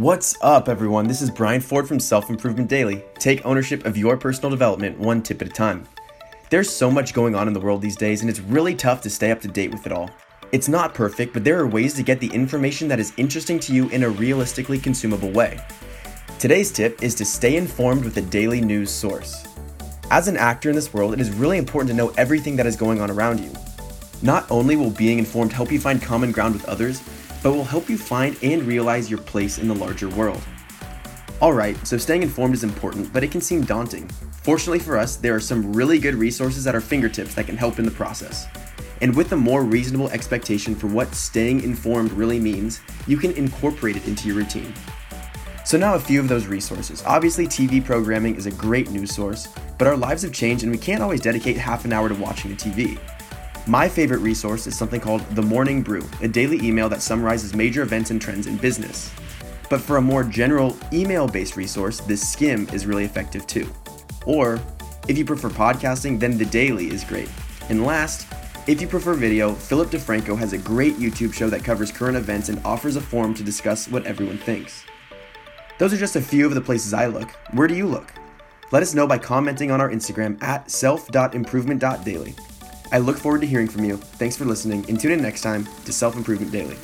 What's up, everyone? This is Brian Ford from Self Improvement Daily. Take ownership of your personal development one tip at a time. There's so much going on in the world these days, and it's really tough to stay up to date with it all. It's not perfect, but there are ways to get the information that is interesting to you in a realistically consumable way. Today's tip is to stay informed with a daily news source. As an actor in this world, it is really important to know everything that is going on around you. Not only will being informed help you find common ground with others, but will help you find and realize your place in the larger world. Alright, so staying informed is important, but it can seem daunting. Fortunately for us, there are some really good resources at our fingertips that can help in the process. And with a more reasonable expectation for what staying informed really means, you can incorporate it into your routine. So, now a few of those resources. Obviously, TV programming is a great news source, but our lives have changed and we can't always dedicate half an hour to watching the TV. My favorite resource is something called The Morning Brew, a daily email that summarizes major events and trends in business. But for a more general email based resource, The Skimm is really effective too. Or, if you prefer podcasting, then The Daily is great. And last, if you prefer video, Philip DeFranco has a great YouTube show that covers current events and offers a forum to discuss what everyone thinks. Those are just a few of the places I look. Where do you look? Let us know by commenting on our Instagram at self.improvement.daily. I look forward to hearing from you. Thanks for listening, and tune in next time to Self Improvement Daily.